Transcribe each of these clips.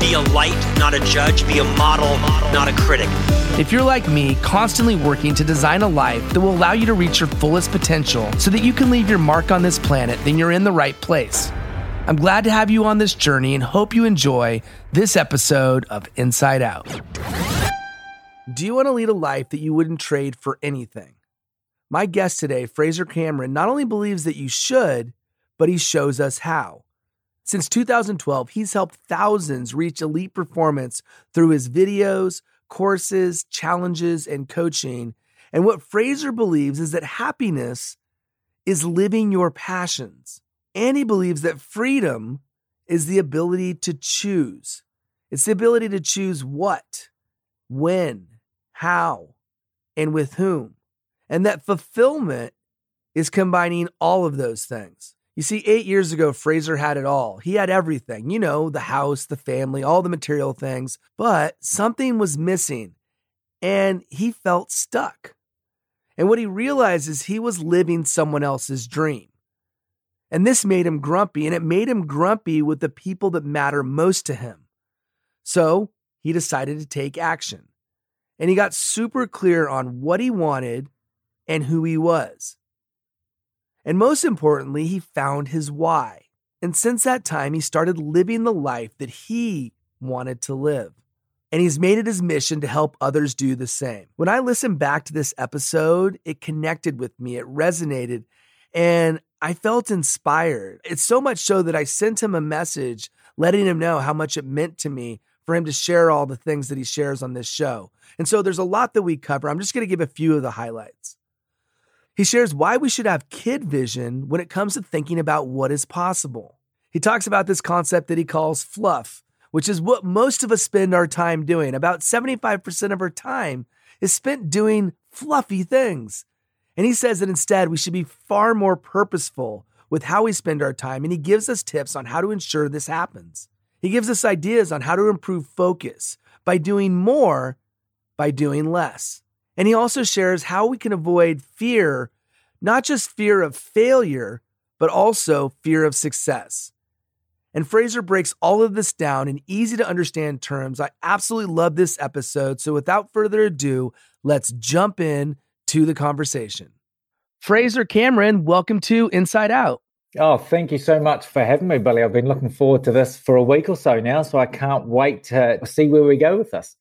be a light, not a judge. Be a model, not a critic. If you're like me, constantly working to design a life that will allow you to reach your fullest potential so that you can leave your mark on this planet, then you're in the right place. I'm glad to have you on this journey and hope you enjoy this episode of Insight Out. Do you want to lead a life that you wouldn't trade for anything? My guest today, Fraser Cameron, not only believes that you should, but he shows us how. Since 2012, he's helped thousands reach elite performance through his videos, courses, challenges, and coaching. And what Fraser believes is that happiness is living your passions. And he believes that freedom is the ability to choose. It's the ability to choose what, when, how, and with whom. And that fulfillment is combining all of those things. You see, eight years ago, Fraser had it all. He had everything, you know, the house, the family, all the material things, but something was missing and he felt stuck. And what he realized is he was living someone else's dream. And this made him grumpy, and it made him grumpy with the people that matter most to him. So he decided to take action. And he got super clear on what he wanted and who he was. And most importantly, he found his why. And since that time, he started living the life that he wanted to live. And he's made it his mission to help others do the same. When I listened back to this episode, it connected with me, it resonated, and I felt inspired. It's so much so that I sent him a message letting him know how much it meant to me for him to share all the things that he shares on this show. And so there's a lot that we cover. I'm just going to give a few of the highlights. He shares why we should have kid vision when it comes to thinking about what is possible. He talks about this concept that he calls fluff, which is what most of us spend our time doing. About 75% of our time is spent doing fluffy things. And he says that instead we should be far more purposeful with how we spend our time. And he gives us tips on how to ensure this happens. He gives us ideas on how to improve focus by doing more by doing less. And he also shares how we can avoid fear, not just fear of failure, but also fear of success. And Fraser breaks all of this down in easy to understand terms. I absolutely love this episode. So without further ado, let's jump in to the conversation. Fraser Cameron, welcome to Insight Out. Oh, thank you so much for having me, Billy. I've been looking forward to this for a week or so now, so I can't wait to see where we go with this.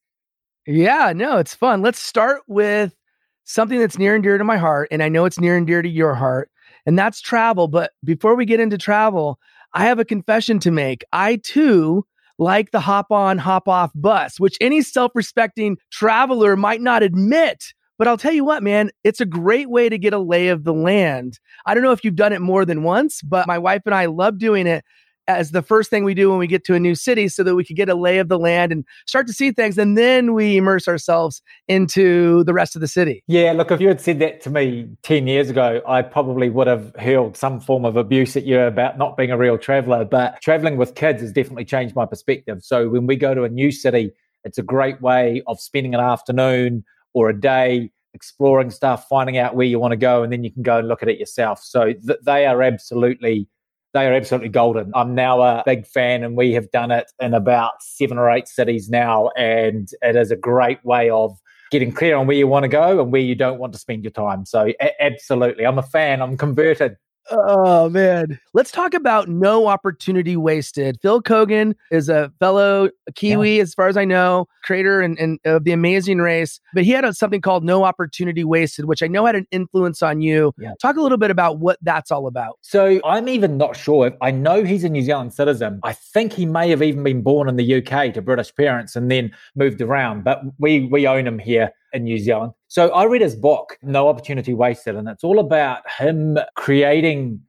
Yeah, no, it's fun. Let's start with something that's near and dear to my heart, and I know it's near and dear to your heart, and that's travel. But before we get into travel, I have a confession to make. I too like the hop on, hop off bus, which any self respecting traveler might not admit. But I'll tell you what, man, it's a great way to get a lay of the land. I don't know if you've done it more than once, but my wife and I love doing it as the first thing we do when we get to a new city so that we could get a lay of the land and start to see things and then we immerse ourselves into the rest of the city. Yeah, look, if you had said that to me 10 years ago, I probably would have hurled some form of abuse at you about not being a real traveler. But traveling with kids has definitely changed my perspective. So when we go to a new city, it's a great way of spending an afternoon or a day exploring stuff, finding out where you want to go, and then you can go and look at it yourself. So th- they are absolutely they are absolutely golden. I'm now a big fan, and we have done it in about seven or eight cities now. And it is a great way of getting clear on where you want to go and where you don't want to spend your time. So, a- absolutely, I'm a fan. I'm converted. Oh man. Let's talk about no opportunity wasted. Phil Keoghan is a fellow Kiwi, yeah. as far as I know, creator and, and of the amazing race. But he had a, something called No Opportunity Wasted, which I know had an influence on you. Yeah. Talk a little bit about what that's all about. So I'm even not sure. I know he's a New Zealand citizen. I think he may have even been born in the UK to British parents and then moved around. But we we own him here in New Zealand. So I read his book, No Opportunity Wasted, and it's all about him creating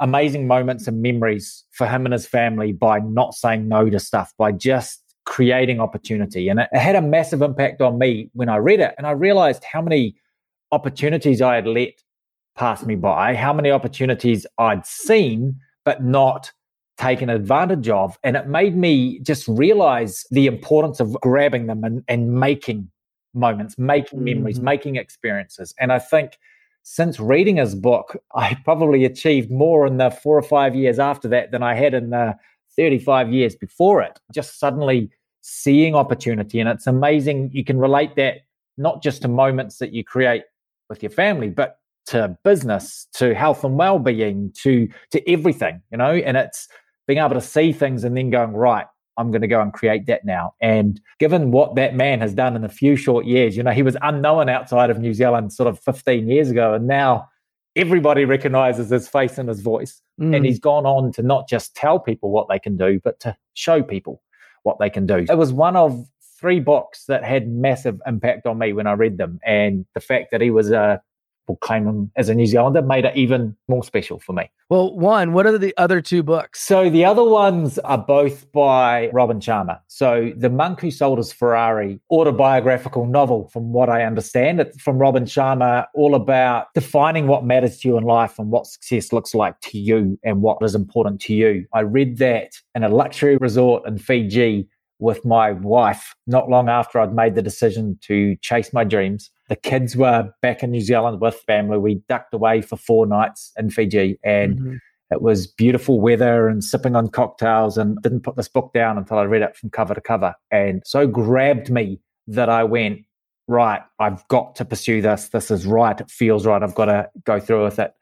amazing moments and memories for him and his family by not saying no to stuff, by just creating opportunity. And it, had a massive impact on me when I read it. And I realized how many opportunities I had let pass me by, how many opportunities I'd seen, but not taken advantage of. And it made me just realize the importance of grabbing them and, and making moments, making memories, mm-hmm. making experiences. And I think since reading his book, I probably achieved more in the four or five years after that than I had in the 35 years before it. Just suddenly seeing opportunity. And it's amazing. You can relate that not just to moments that you create with your family, but to business, to health and well-being, to to everything, you know, and it's being able to see things and then going, right, I'm going to go and create that now. And given what that man has done in a few short years, you know, he was unknown outside of New Zealand sort of 15 years ago. And now everybody recognizes his face and his voice. Mm. And he's gone on to not just tell people what they can do, but to show people what they can do. It was one of three books that had massive impact on me when I read them. And the fact that he was a claim him as a New Zealander made it even more special for me. Well, one, what are the other two books? So the other ones are both by Robin Sharma. So The Monk Who Sold His Ferrari, autobiographical novel, from what I understand. It's from Robin Sharma, all about defining what matters to you in life and what success looks like to you and what is important to you. I read that in a luxury resort in Fiji with my wife not long after I'd made the decision to chase my dreams. The kids were back in New Zealand with family. We ducked away for four nights in Fiji and mm-hmm. it was beautiful weather and sipping on cocktails and didn't put this book down until I read it from cover to cover. And so grabbed me that I went, right, I've got to pursue this. This is right. It feels right. I've got to go through with it.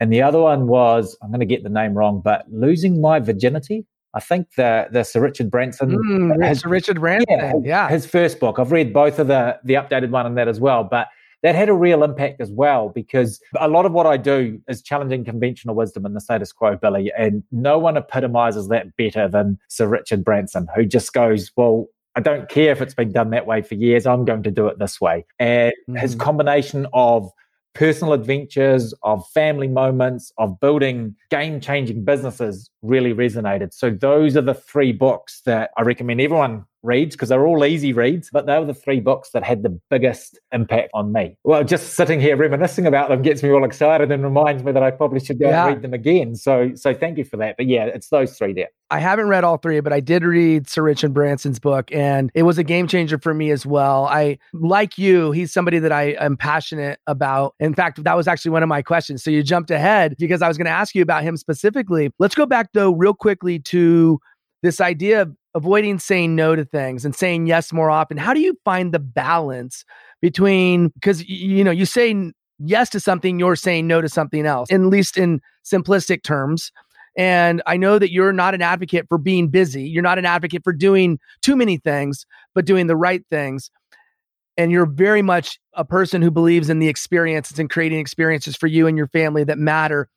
And the other one was, I'm going to get the name wrong, but Losing My Virginity I think the the Sir Richard Branson, mm, has, Sir Richard Branson, yeah, yeah, his first book. I've read both of the the updated one and that as well, but that had a real impact as well because a lot of what I do is challenging conventional wisdom and the status quo, Billy, and no one epitomizes that better than Sir Richard Branson, who just goes, well. I don't care if it's been done that way for years. I'm going to do it this way. And mm-hmm. his combination of personal adventures, of family moments, of building game changing businesses really resonated. So, those are the three books that I recommend everyone reads because they're all easy reads, but they were the three books that had the biggest impact on me. Well, just sitting here reminiscing about them gets me all excited and reminds me that I probably should go yeah. and read them again. So, so thank you for that. But yeah, it's those three there. I haven't read all three, but I did read Sir Richard Branson's book, and it was a game changer for me as well. I, like you, he's somebody that I am passionate about. In fact, that was actually one of my questions. So you jumped ahead because I was going to ask you about him specifically. Let's go back though, real quickly to this idea of avoiding saying no to things and saying yes more often. How do you find the balance between because you know you say yes to something, you're saying no to something else, at least in simplistic terms. And I know that you're not an advocate for being busy. You're not an advocate for doing too many things, but doing the right things. And you're very much a person who believes in the experiences and creating experiences for you and your family that matter.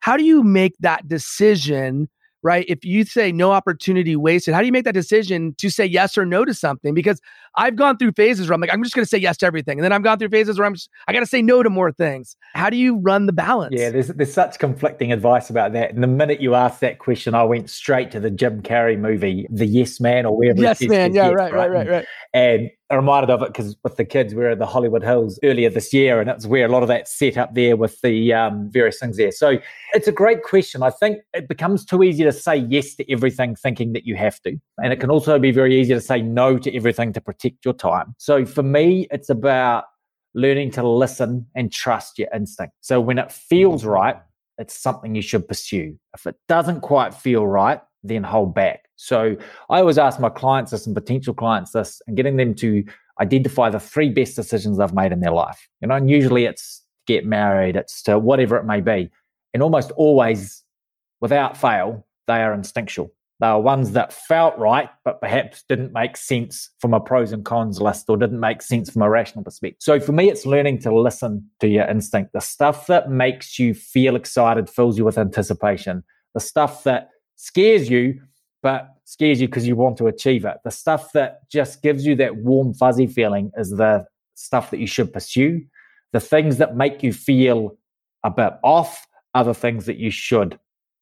How do you make that decision right? If you say no opportunity wasted, how do you make that decision to say yes or no to something? Because I've gone through phases where I'm like, I'm just going to say yes to everything. And then I've gone through phases where I'm just, I got to say no to more things. How do you run the balance? Yeah, there's, there's such conflicting advice about that. And the minute you asked that question, I went straight to the Jim Carrey movie, The Yes Man or wherever. Yes Man. Yeah, yes, right, right, right, right. And reminded of it because with the kids, we were at the Hollywood Hills earlier this year, and it's where a lot of that set up there with the um, various things there. So it's a great question. I think it becomes too easy to say yes to everything, thinking that you have to, and it can also be very easy to say no to everything to protect your time. So for me, it's about learning to listen and trust your instinct. So when it feels right, it's something you should pursue. If it doesn't quite feel right, then hold back. So I always ask my clients this and potential clients this and getting them to identify the three best decisions they've made in their life. You know, and usually it's get married, it's to whatever it may be. And almost always, without fail, they are instinctual. They are ones that felt right, but perhaps didn't make sense from a pros and cons list or didn't make sense from a rational perspective. So for me, it's learning to listen to your instinct. The stuff that makes you feel excited, fills you with anticipation. The stuff that scares you, but scares you because you want to achieve it. The stuff that just gives you that warm, fuzzy feeling is the stuff that you should pursue. The things that make you feel a bit off are the things that you should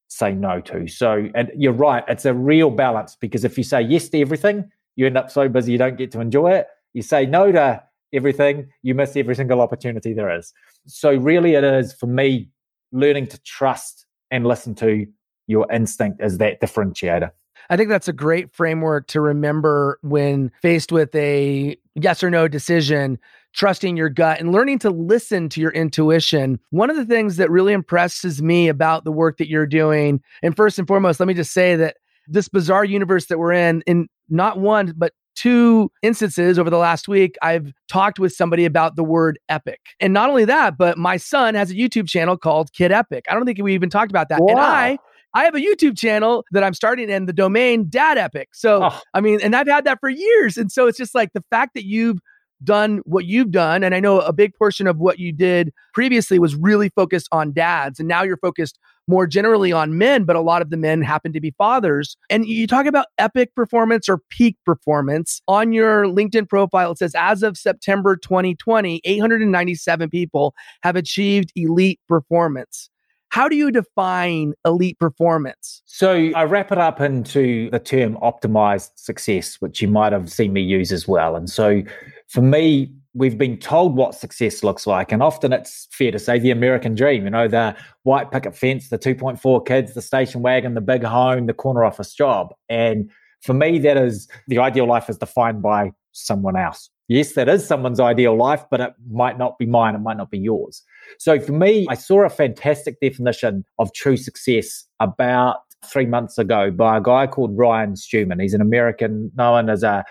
say no to. So, and you're right, it's a real balance because if you say yes to everything, you end up so busy you don't get to enjoy it. You say no to everything, you miss every single opportunity there is. So, really, it is for me learning to trust and listen to your instinct as that differentiator. I think that's a great framework to remember when faced with a yes or no decision trusting your gut and learning to listen to your intuition. One of the things that really impresses me about the work that you're doing, and first and foremost, let me just say that this bizarre universe that we're in, in not one, but two instances over the last week, I've talked with somebody about the word epic. And not only that, but my son has a YouTube channel called Kid Epic. I don't think we even talked about that. Wow. And I I have a YouTube channel that I'm starting in the domain Dad Epic. So, oh. I mean, and I've had that for years. And so it's just like the fact that you've done what you've done. And I know a big portion of what you did previously was really focused on dads. And now you're focused more generally on men, but a lot of the men happen to be fathers. And you talk about epic performance or peak performance on your LinkedIn profile. It says, as of September 2020, 897 people have achieved elite performance. How do you define elite performance? So I wrap it up into the term optimized success, which you might have seen me use as well. And so for me, we've been told what success looks like. And often it's fair to say the American dream, you know, the white picket fence, the 2.4 kids, the station wagon, the big home, the corner office job. And for me, that is the ideal life is defined by someone else. Yes, that is someone's ideal life, but it might not be mine. It might not be yours. So for me, I saw a fantastic definition of true success about three months ago by a guy called Ryan Stewman. He's an American known as a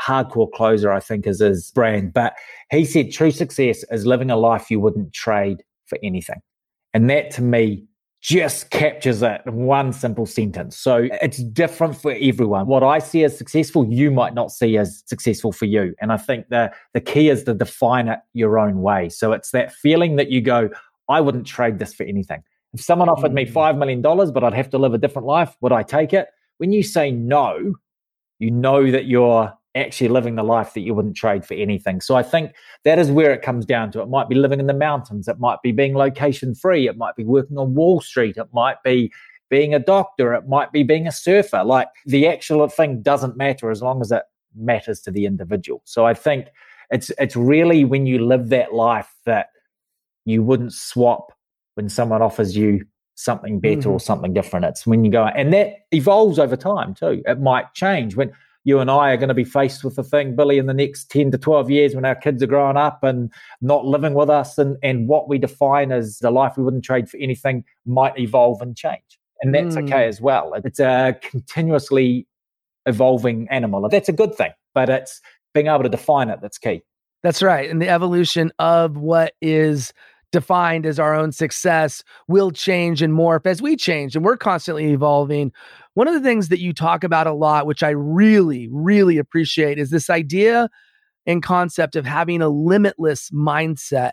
hardcore closer, I think is his brand. But he said true success is living a life you wouldn't trade for anything. And that to me just captures it in one simple sentence. So it's different for everyone. What I see as successful, you might not see as successful for you. And I think the, the key is to define it your own way. So it's that feeling that you go, I wouldn't trade this for anything. If someone offered me mm. $5 million, but I'd have to live a different life, would I take it? When you say no, you know that you're actually living the life that you wouldn't trade for anything. So I think that is where it comes down to. It might be living in the mountains, it might be being location free, it might be working on Wall Street, it might be being a doctor, it might be being a surfer. Like the actual thing doesn't matter as long as it matters to the individual. So I think it's it's really when you live that life that you wouldn't swap when someone offers you something better mm-hmm. or something different. It's when you go and that evolves over time too. It might change when you and I are going to be faced with the thing, Billy, in the next 10 to 12 years when our kids are growing up and not living with us. And, and what we define as the life we wouldn't trade for anything might evolve and change. And that's mm. okay as well. It's a continuously evolving animal. That's a good thing, but it's being able to define it that's key. That's right. And the evolution of what is defined as our own success will change and morph as we change and we're constantly evolving. One of the things that you talk about a lot, which I really, really appreciate, is this idea and concept of having a limitless mindset.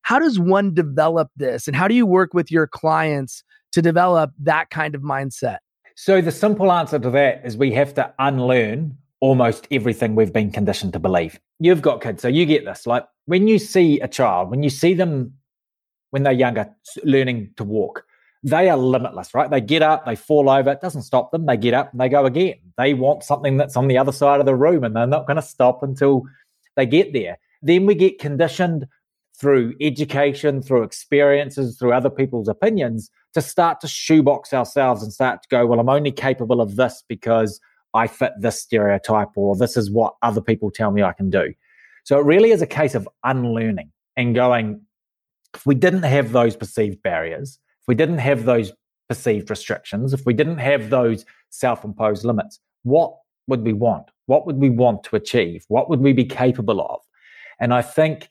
How does one develop this? And how do you work with your clients to develop that kind of mindset? So, the simple answer to that is we have to unlearn almost everything we've been conditioned to believe. You've got kids, so you get this. Like when you see a child, when you see them when they're younger, learning to walk. They are limitless, right? They get up, they fall over. It doesn't stop them. They get up and they go again. They want something that's on the other side of the room and they're not going to stop until they get there. Then we get conditioned through education, through experiences, through other people's opinions to start to shoebox ourselves and start to go, well, I'm only capable of this because I fit this stereotype or this is what other people tell me I can do. So it really is a case of unlearning and going, if we didn't have those perceived barriers, if we didn't have those perceived restrictions, if we didn't have those self imposed limits, what would we want? What would we want to achieve? What would we be capable of? And I think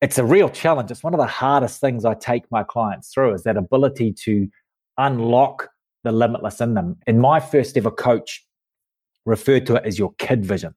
it's a real challenge. It's one of the hardest things I take my clients through is that ability to unlock the limitless in them. And my first ever coach referred to it as your kid vision,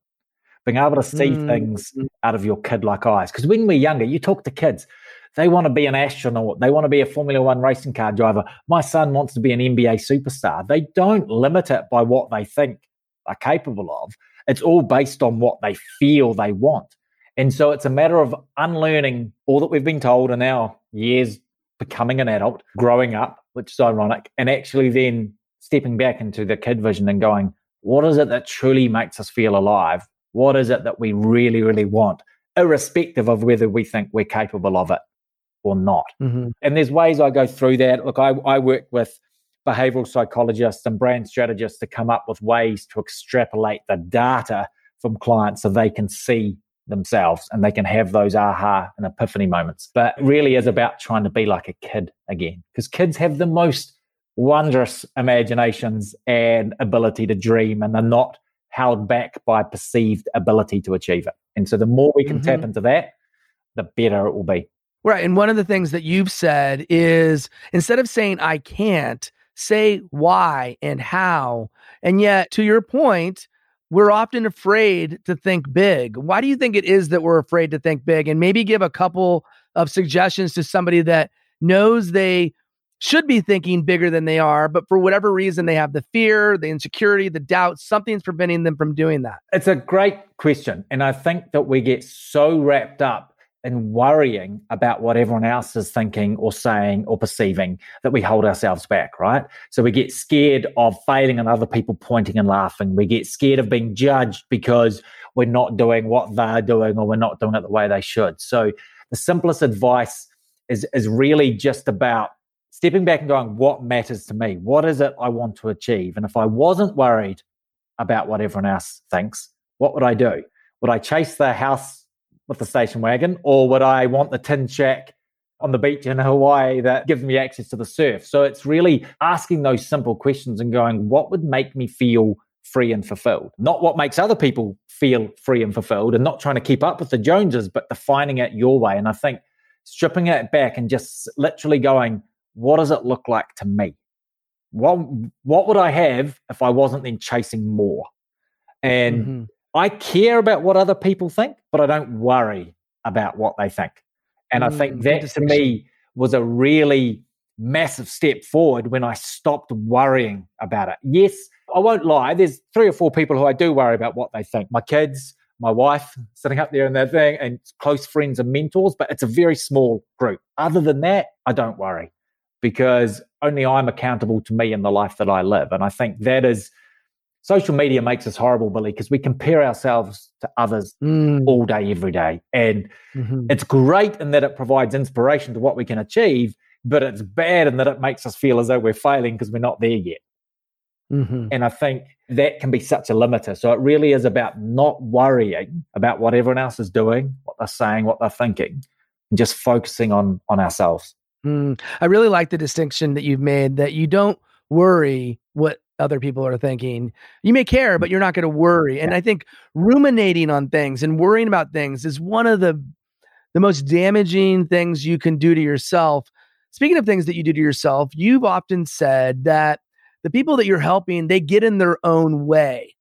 being able to see mm. things out of your kid like eyes. Because when we're younger, you talk to kids, they want to be an astronaut, they want to be a Formula One racing car driver. My son wants to be an NBA superstar. They don't limit it by what they think are capable of, it's all based on what they feel they want. And so it's a matter of unlearning all that we've been told in our years becoming an adult, growing up, which is ironic, and actually then stepping back into the kid vision and going, what is it that truly makes us feel alive? What is it that we really, really want, irrespective of whether we think we're capable of it or not? Mm-hmm. And there's ways I go through that. Look, I, I work with behavioral psychologists and brand strategists to come up with ways to extrapolate the data from clients so they can see themselves and they can have those aha and epiphany moments. But really is about trying to be like a kid again because kids have the most wondrous imaginations and ability to dream and they're not held back by perceived ability to achieve it. And so the more we can mm-hmm. tap into that, the better it will be. Right. And one of the things that you've said is instead of saying I can't, say why and how. And yet, to your point, we're often afraid to think big. Why do you think it is that we're afraid to think big? And maybe give a couple of suggestions to somebody that knows they should be thinking bigger than they are, but for whatever reason, they have the fear, the insecurity, the doubt, something's preventing them from doing that. It's a great question. And I think that we get so wrapped up and worrying about what everyone else is thinking or saying or perceiving that we hold ourselves back, right? So we get scared of failing and other people pointing and laughing. We get scared of being judged because we're not doing what they're doing or we're not doing it the way they should. So the simplest advice is, is really just about stepping back and going, what matters to me? What is it I want to achieve? And if I wasn't worried about what everyone else thinks, what would I do? Would I chase the house with the station wagon, or would I want the tin shack on the beach in Hawaii that gives me access to the surf? So it's really asking those simple questions and going, what would make me feel free and fulfilled? Not what makes other people feel free and fulfilled, and not trying to keep up with the Joneses, but defining it your way. And I think stripping it back and just literally going, what does it look like to me? What what would I have if I wasn't then chasing more? And mm-hmm. I care about what other people think, but I don't worry about what they think. And mm, I think mm, that to me was a really massive step forward when I stopped worrying about it. Yes, I won't lie, there's three or four people who I do worry about what they think. My kids, my wife sitting up there in that thing, and close friends and mentors, but it's a very small group. Other than that, I don't worry because only I'm accountable to me and the life that I live. And I think that is social media makes us horrible, Billy, because we compare ourselves to others mm. all day, every day. And mm-hmm. it's great in that it provides inspiration to what we can achieve, but it's bad in that it makes us feel as though we're failing because we're not there yet. Mm-hmm. And I think that can be such a limiter. So it really is about not worrying about what everyone else is doing, what they're saying, what they're thinking, and just focusing on on ourselves. Mm. I really like the distinction that you've made that you don't worry what other people are thinking. You may care, but you're not going to worry. And I think ruminating on things and worrying about things is one of the the most damaging things you can do to yourself. Speaking of things that you do to yourself, you've often said that the people that you're helping, they get in their own way.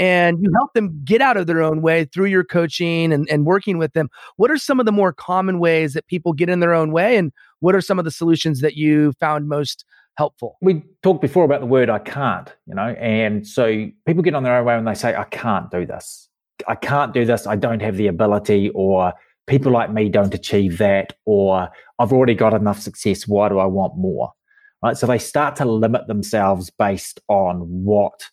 And you help them get out of their own way through your coaching and, and working with them. What are some of the more common ways that people get in their own way? And what are some of the solutions that you found most helpful. We talked before about the word I can't, you know, and so people get on their own way when they say, I can't do this. I can't do this. I don't have the ability, or people like me don't achieve that, or I've already got enough success. Why do I want more? Right. So they start to limit themselves based on what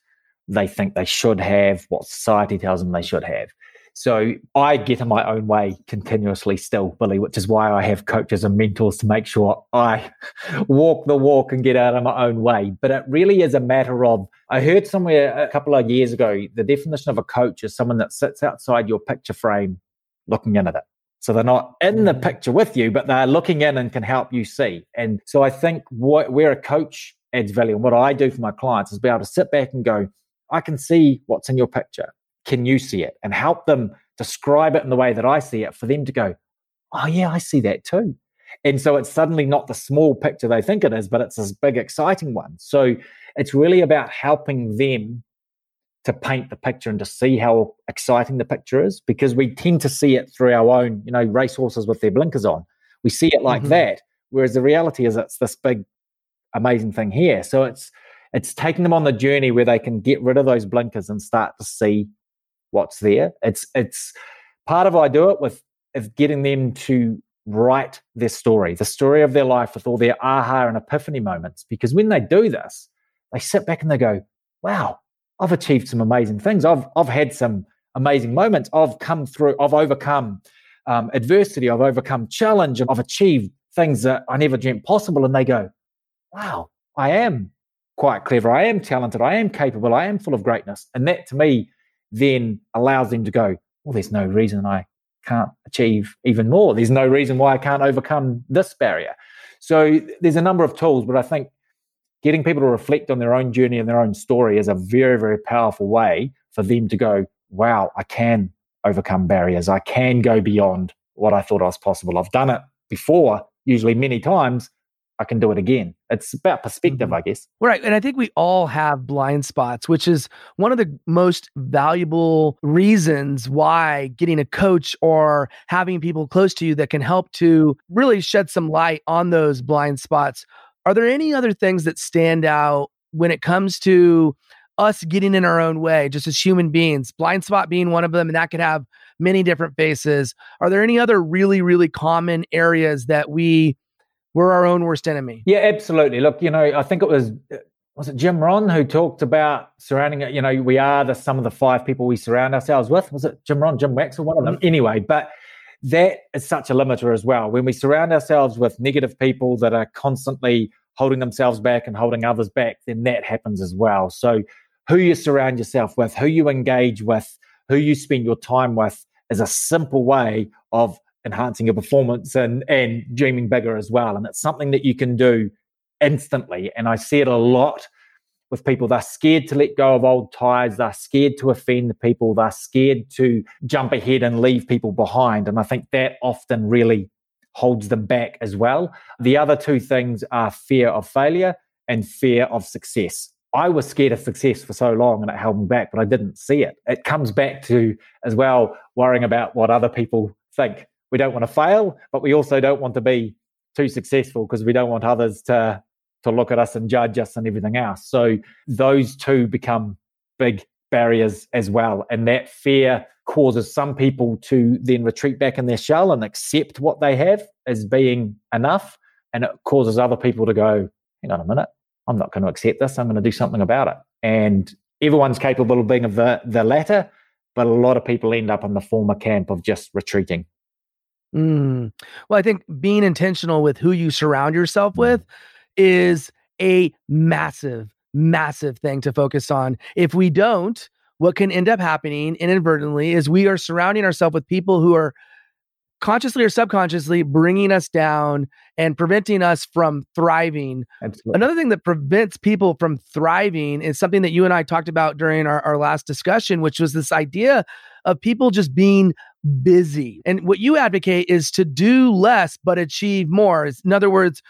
they think they should have, what society tells them they should have. So I get in my own way continuously still, Billy, which is why I have coaches and mentors to make sure I walk the walk and get out of my own way. But it really is a matter of, I heard somewhere a couple of years ago, the definition of a coach is someone that sits outside your picture frame looking in at it. So they're not in the Mm-hmm. picture with you, but they're looking in and can help you see. And so I think what, where a coach adds value and what I do for my clients is be able to sit back and go, I can see what's in your picture. Can you see it? And help them describe it in the way that I see it for them to go, oh, yeah, I see that too. And so it's suddenly not the small picture they think it is, but it's this big, exciting one. So it's really about helping them to paint the picture and to see how exciting the picture is because we tend to see it through our own, you know, racehorses with their blinkers on. We see it like Mhm. that. Whereas the reality is it's this big, amazing thing here. So it's it's taking them on the journey where they can get rid of those blinkers and start to see what's there. It's it's part of I do it with is getting them to write their story, the story of their life with all their aha and epiphany moments. Because when they do this, they sit back and they go, Wow, I've achieved some amazing things. I've I've had some amazing moments. I've come through. I've overcome um, adversity. I've overcome challenge. I've achieved things that I never dreamt possible. And they go, "Wow, I am quite clever. I am talented. I am capable. I am full of greatness." And that to me then allows them to go, "Well, there's no reason I can't achieve even more. There's no reason why I can't overcome this barrier." So there's a number of tools, but I think getting people to reflect on their own journey and their own story is a very, very powerful way for them to go, wow, I can overcome barriers. I can go beyond what I thought was possible. I've done it before, usually many times. I can do it again. It's about perspective, mm-hmm. I guess. Right. And I think we all have blind spots, which is one of the most valuable reasons why getting a coach or having people close to you that can help to really shed some light on those blind spots. Are there any other things that stand out when it comes to us getting in our own way, just as human beings? Blind spot being one of them, and that could have many different faces. Are there any other really, really common areas that we we're our own worst enemy? Yeah, absolutely. Look, you know, I think it was was it Jim Rohn who talked about surrounding it. You know, we are the sum of the five people we surround ourselves with. Was it Jim Rohn, Jim Wax, or one of them? Mm-hmm. Anyway, but that is such a limiter as well. When we surround ourselves with negative people that are constantly holding themselves back and holding others back, then that happens as well. So, who you surround yourself with, who you engage with, who you spend your time with is a simple way of enhancing your performance and and dreaming bigger as well. And it's something that you can do instantly. And I see it a lot with people. They're scared to let go of old ties. They're scared to offend people. They're scared to jump ahead and leave people behind. And I think that often really holds them back as well. The other two things are fear of failure and fear of success. I was scared of success for so long and it held me back, but I didn't see it. It comes back to as well worrying about what other people think. We don't want to fail, but we also don't want to be too successful because we don't want others to to look at us and judge us and everything else. So those two become big barriers as well. And that fear causes some people to then retreat back in their shell and accept what they have as being enough. And it causes other people to go, hang on a minute, I'm not going to accept this. I'm going to do something about it. And everyone's capable of being of the, the latter, but a lot of people end up in the former camp of just retreating. Mm. Well, I think being intentional with who you surround yourself with is a massive, massive thing to focus on. If we don't, what can end up happening inadvertently is we are surrounding ourselves with people who are consciously or subconsciously bringing us down and preventing us from thriving. Absolutely. Another thing that prevents people from thriving is something that you and I talked about during our, our last discussion, which was this idea of people just being busy. And what you advocate is to do less but achieve more. In other words,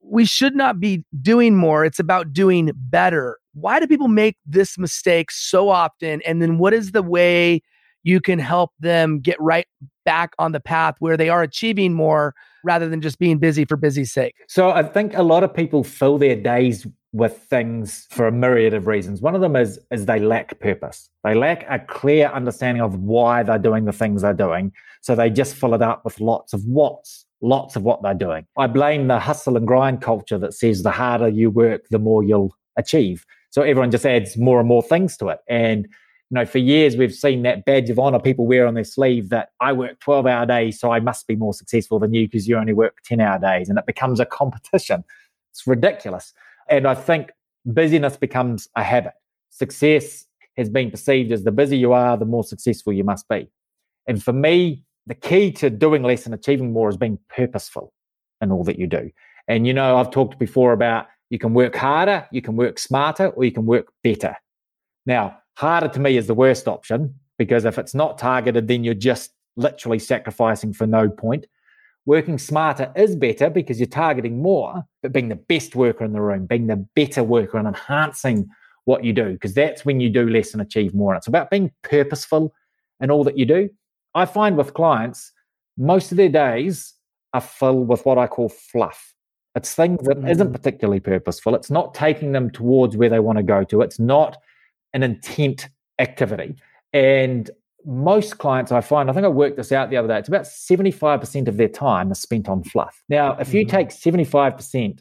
we should not be doing more. It's about doing better. Why do people make this mistake so often? And then what is the way you can help them get right back on the path where they are achieving more rather than just being busy for busy's sake? So I think a lot of people fill their days with things for a myriad of reasons. One of them is is they lack purpose. They lack a clear understanding of why they're doing the things they're doing. So they just fill it up with lots of what's, lots of what they're doing. I blame the hustle and grind culture that says the harder you work, the more you'll achieve. So everyone just adds more and more things to it. And you know, for years we've seen that badge of honor people wear on their sleeve that I work 12 hour days, so I must be more successful than you because you only work 10 hour days. And it becomes a competition. It's ridiculous. And I think busyness becomes a habit. Success has been perceived as the busier you are, the more successful you must be. And for me, the key to doing less and achieving more is being purposeful in all that you do. And you know, I've talked before about you can work harder, you can work smarter, or you can work better. Now, harder to me is the worst option because if it's not targeted, then you're just literally sacrificing for no point. Working smarter is better because you're targeting more, but being the best worker in the room, being the better worker and enhancing what you do, because that's when you do less and achieve more. And it's about being purposeful in all that you do. I find with clients, most of their days are filled with what I call fluff. It's things that mm. not particularly purposeful. It's not taking them towards where they want to go to. It's not an intent activity. And most clients I find, I think I worked this out the other day, it's about 75% of their time is spent on fluff. Now, if you mm. take 75%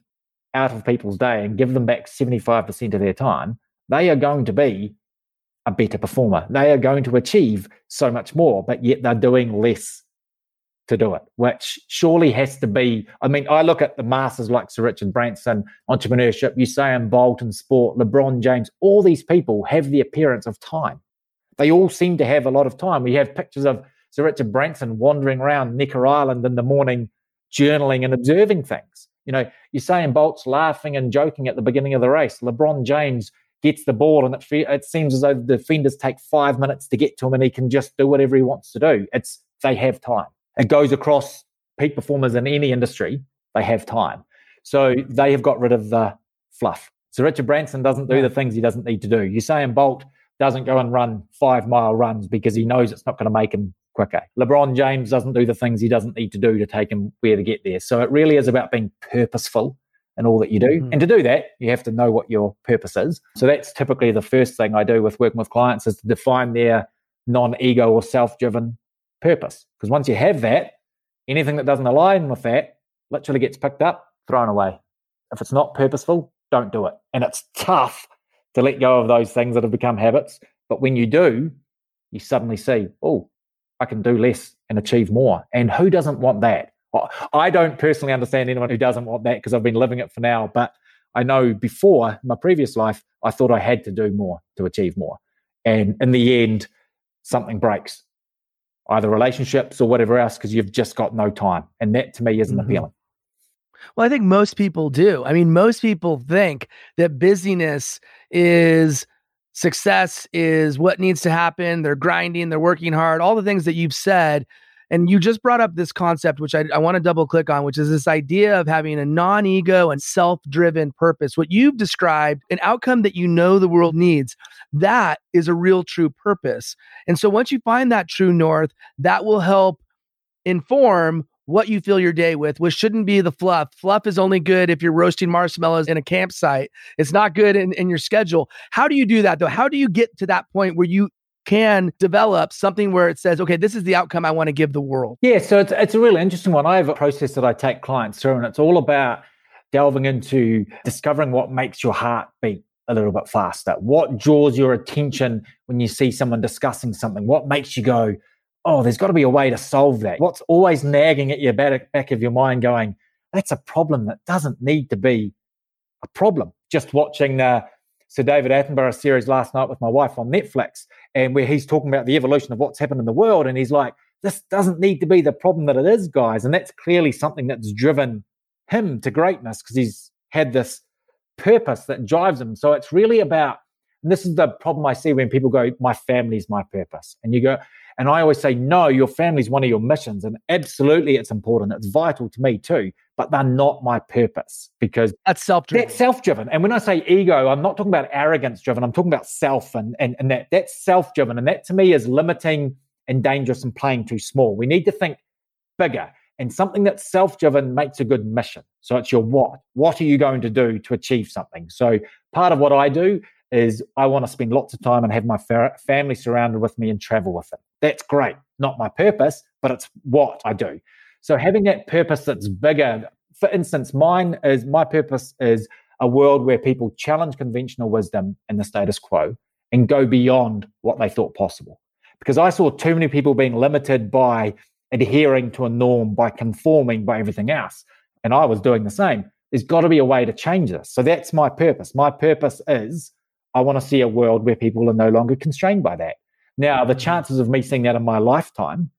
out of people's day and give them back 75% of their time, they are going to be a better performer. They are going to achieve so much more, but yet they're doing less to do it, which surely has to be. I mean, I look at the masters like Sir Richard Branson, entrepreneurship, Usain Bolt in sport, LeBron James, all these people have the appearance of time. They all seem to have a lot of time. We have pictures of Sir Richard Branson wandering around Necker Island in the morning, journaling and observing things. You know, Usain Bolt's laughing and joking at the beginning of the race. LeBron James gets the ball and it, fe- it seems as though the defenders take five minutes to get to him and he can just do whatever he wants to do. It's they have time. It goes across peak performers in any industry. They have time. So they have got rid of the fluff. So Richard Branson doesn't do the things he doesn't need to do. Usain Bolt doesn't go and run five mile runs because he knows it's not going to make him quicker. LeBron James doesn't do the things he doesn't need to do to take him where to get there. So it really is about being purposeful in all that you do. Mm-hmm. And to do that, you have to know what your purpose is. So that's typically the first thing I do with working with clients is to define their non-ego or self-driven purpose. Because once you have that, anything that doesn't align with that literally gets picked up, thrown away. If it's not purposeful, don't do it. And it's tough to let go of those things that have become habits. But when you do, you suddenly see, oh, I can do less and achieve more. And who doesn't want that? Well, I don't personally understand anyone who doesn't want that because I've been living it for now. But I know before my previous life, I thought I had to do more to achieve more. And in the end, something breaks either relationships or whatever else, because you've just got no time. And that to me isn't mm-hmm. appealing. Well, I think most people do. I mean, most people think that busyness is success, is what needs to happen. They're grinding, they're working hard, all the things that you've said. And you just brought up this concept, which I, I want to double click on, which is this idea of having a non ego and self driven purpose. What you've described, an outcome that you know the world needs, that is a real true purpose. And so once you find that true north, that will help inform what you fill your day with, which shouldn't be the fluff. Fluff is only good if you're roasting marshmallows in a campsite. It's not good in, in your schedule. How do you do that though? How do you get to that point where you can develop something where it says, okay, this is the outcome I want to give the world? Yeah, so it's, it's a really interesting one. I have a process that I take clients through, and it's all about delving into discovering what makes your heart beat a little bit faster. What draws your attention when you see someone discussing something? What makes you go, oh, there's got to be a way to solve that? What's always nagging at your back, of your mind going, that's a problem that doesn't need to be a problem. Just watching the Sir David Attenborough series last night with my wife on Netflix, and where he's talking about the evolution of what's happened in the world. And he's like, this doesn't need to be the problem that it is, guys. And that's clearly something that's driven him to greatness because he's had this purpose that drives him. So it's really about, and this is the problem I see when people go, my family's my purpose. And you go, and I always say, no, your family's one of your missions. And absolutely it's important. It's vital to me too, but they're not my purpose because that's self driven. That's self driven. And when I say ego, I'm not talking about arrogance driven. I'm talking about self and, and, and that that's self driven. And that to me is limiting and dangerous and playing too small. We need to think bigger. And something that's self driven makes a good mission. So it's your what. What are you going to do to achieve something? So part of what I do is I want to spend lots of time and have my fa- family surrounded with me and travel with them. That's great. Not my purpose, but it's what I do. So having that purpose that's bigger, for instance, mine is my purpose is a world where people challenge conventional wisdom and the status quo and go beyond what they thought possible. Because I saw too many people being limited by adhering to a norm, by conforming, by everything else. And I was doing the same. There's got to be a way to change this. So that's my purpose. My purpose is I want to see a world where people are no longer constrained by that. Now, the mm. chances of me seeing that in my lifetime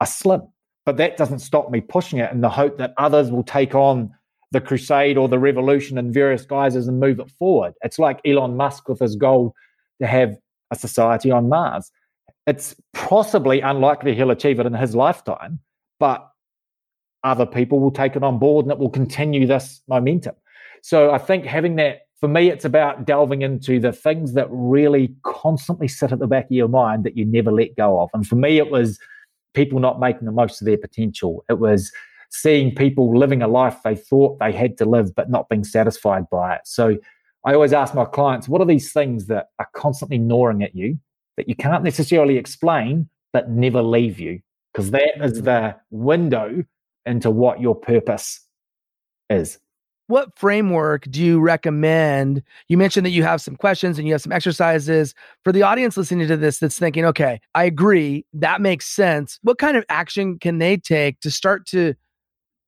are slim. But that doesn't stop me pushing it in the hope that others will take on the crusade or the revolution in various guises and move it forward. It's like Elon Musk with his goal to have a society on Mars. It's possibly unlikely he'll achieve it in his lifetime, but other people will take it on board and it will continue this momentum. So I think having that, for me, it's about delving into the things that really constantly sit at the back of your mind that you never let go of. And for me, it was people not making the most of their potential. It was seeing people living a life they thought they had to live, but not being satisfied by it. So I always ask my clients, what are these things that are constantly gnawing at you that you can't necessarily explain, but never leave you? Because that is the window into what your purpose is. What framework do you recommend? You mentioned that you have some questions and you have some exercises for the audience listening to this that's thinking, okay, I agree, that makes sense. What kind of action can they take to start to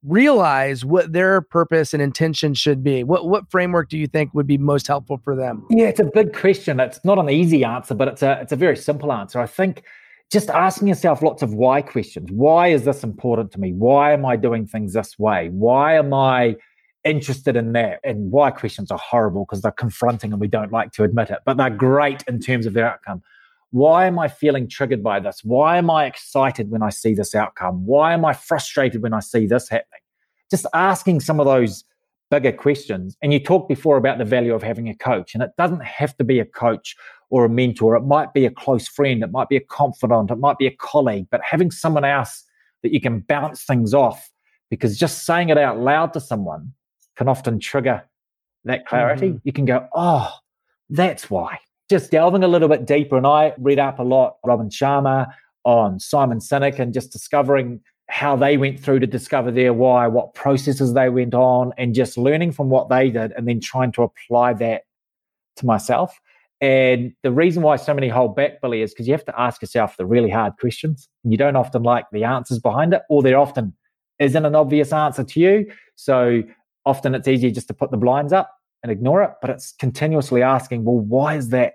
realize what their purpose and intention should be? What what framework do you think would be most helpful for them? Yeah, it's a big question. It's not an easy answer, but it's a it's a very simple answer. I think just asking yourself lots of why questions. Why is this important to me? Why am I doing things this way? Why am I interested in that? And why questions are horrible because they're confronting and we don't like to admit it, but they're great in terms of their outcome. Why am I feeling triggered by this? Why am I excited when I see this outcome? Why am I frustrated when I see this happening? Just asking some of those bigger questions. And you talked before about the value of having a coach, and it doesn't have to be a coach or a mentor. It might be a close friend, it might be a confidant, it might be a colleague, but having someone else that you can bounce things off because just saying it out loud to someone can often trigger that clarity. Mm-hmm. You can go, oh, that's why. Just delving a little bit deeper. And I read up a lot, Robin Sharma on Simon Sinek and just discovering how they went through to discover their why, what processes they went on, and just learning from what they did and then trying to apply that to myself. And the reason why so many hold back, Billy, is because you have to ask yourself the really hard questions. And you don't often like the answers behind it, or there often isn't an obvious answer to you. So often it's easier just to put the blinds up and ignore it. But it's continuously asking, well, why is that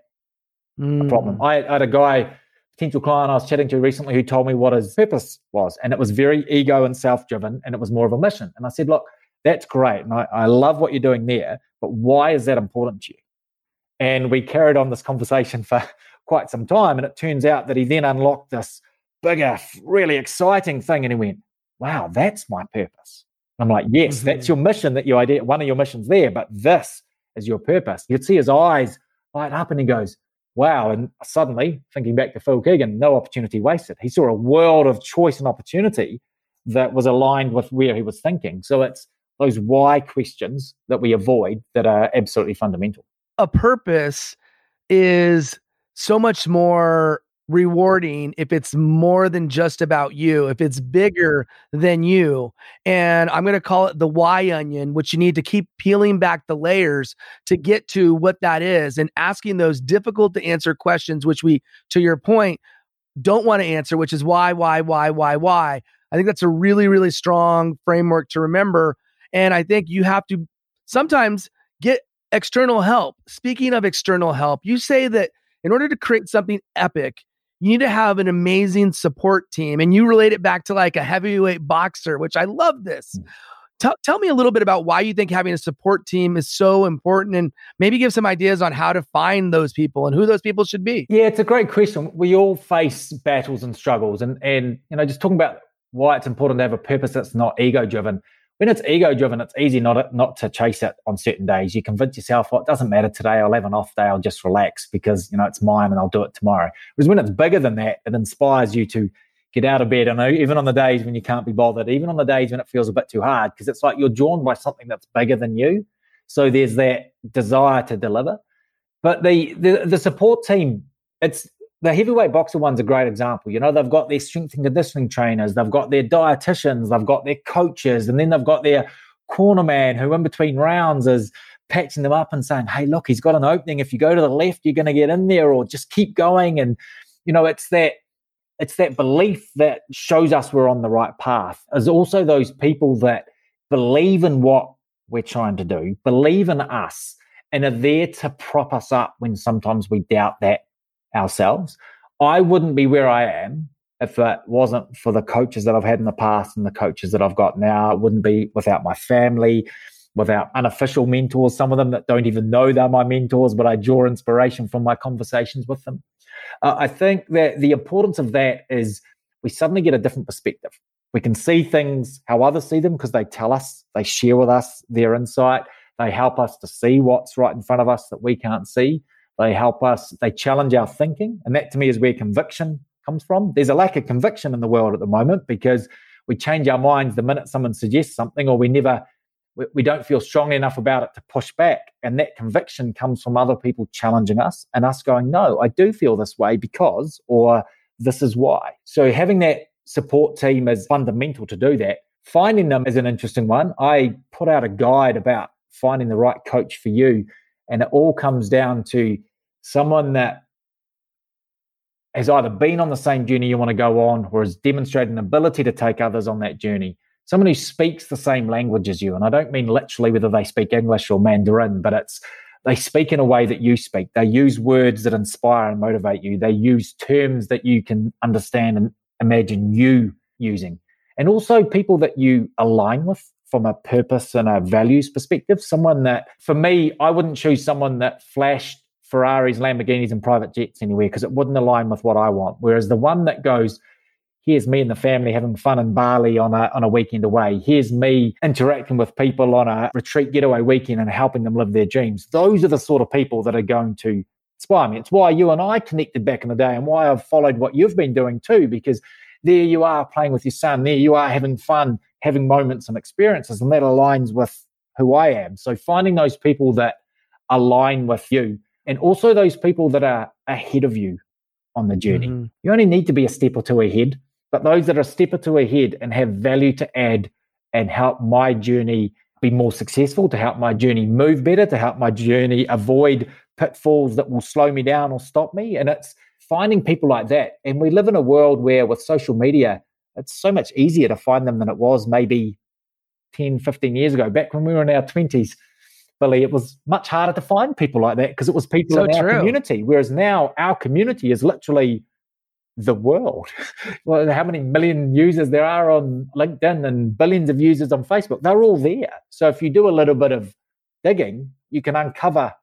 mm. a problem? Mm. I, I had a guy, potential client I was chatting to recently who told me what his purpose was. And it was very ego and self driven, and it was more of a mission. And I said, look, that's great. And I, I love what you're doing there. But why is that important to you? And we carried on this conversation for quite some time. And it turns out that he then unlocked this bigger, really exciting thing. And he went, wow, that's my purpose. I'm like, yes, mm-hmm. that's your mission that you idea, one of your missions there, but this is your purpose. You'd see his eyes light up and he goes, wow. And suddenly, thinking back to Phil Keoghan, no opportunity wasted. He saw a world of choice and opportunity that was aligned with where he was thinking. So it's those why questions that we avoid that are absolutely fundamental a purpose is so much more rewarding if it's more than just about you, if it's bigger than you. And I'm going to call it the why onion, which you need to keep peeling back the layers to get to what that is and asking those difficult to answer questions, which we, to your point, don't want to answer, which is why, why, why, why, why. I think that's a really, really strong framework to remember. And I think you have to sometimes get external help. Speaking of external help, you say that in order to create something epic, you need to have an amazing support team. And you relate it back to like a heavyweight boxer, which I love this. Mm. Tell, tell me a little bit about why you think having a support team is so important and maybe give some ideas on how to find those people and who those people should be. Yeah, it's a great question. We all face battles and struggles. And, and you know, just talking about why it's important to have a purpose that's not ego driven when it's ego driven, it's easy not not to chase it on certain days. You convince yourself, well, it doesn't matter today. I'll have an off day. I'll just relax because you know it's mine and I'll do it tomorrow. Whereas when it's bigger than that, it inspires you to get out of bed. And even on the days when you can't be bothered, even on the days when it feels a bit too hard, because it's like you're drawn by something that's bigger than you. So there's that desire to deliver. But the the, the support team, it's the heavyweight boxer one's a great example. You know, they've got their strength and conditioning trainers, they've got their dietitians, they've got their coaches, and then they've got their corner man who, in between rounds, is patching them up and saying, "Hey, look, he's got an opening. If you go to the left, you're going to get in there, or just keep going." And you know, it's that it's that belief that shows us we're on the right path. There's also those people that believe in what we're trying to do, believe in us, and are there to prop us up when sometimes we doubt that ourselves. I wouldn't be where I am if it wasn't for the coaches that I've had in the past and the coaches that I've got now, it wouldn't be without my family, without unofficial mentors, some of them that don't even know they're my mentors, but I draw inspiration from my conversations with them. Uh, I think that the importance of that is we suddenly get a different perspective. We can see things how others see them because they tell us, they share with us their insight. They help us to see what's right in front of us that we can't see. They help us, they challenge our thinking. And that to me is where conviction comes from. There's a lack of conviction in the world at the moment because we change our minds the minute someone suggests something or we never we, don't feel strongly enough about it to push back and that conviction comes from other people challenging us and us going no i do feel this way because or this is why so having that support team is fundamental to do that finding them is an interesting one i put out a guide about finding the right coach for you and it all comes down to someone that has either been on the same journey you want to go on or has demonstrated an ability to take others on that journey. Someone who speaks the same language as you. And I don't mean literally whether they speak English or Mandarin, but it's they speak in a way that you speak. They use words that inspire and motivate you. They use terms that you can understand and imagine you using. And also people that you align with from a purpose and a values perspective. Someone that, for me, I wouldn't choose someone that flashed Ferraris, Lamborghinis, and private jets anywhere because it wouldn't align with what I want. Whereas the one that goes, here's me and the family having fun in Bali on a on a weekend away. Here's me interacting with people on a retreat getaway weekend and helping them live their dreams. Those are the sort of people that are going to inspire me. It's why you and I connected back in the day and why I've followed what you've been doing too, because there you are playing with your son, there you are having fun, having moments and experiences, and that aligns with who I am. So finding those people that align with you and also those people that are ahead of you on the journey. Mm-hmm. You only need to be a step or two ahead, but those that are a step or two ahead and have value to add and help my journey be more successful, to help my journey move better, to help my journey avoid pitfalls that will slow me down or stop me. And it's finding people like that. And we live in a world where with social media, it's so much easier to find them than it was maybe 10, 15 years ago, back when we were in our 20s. Billy, it was much harder to find people like that because it was people so in our community. Whereas now our community is literally the world. well, how many million users there are on LinkedIn and billions of users on Facebook? They're all there. So if you do a little bit of digging, you can uncover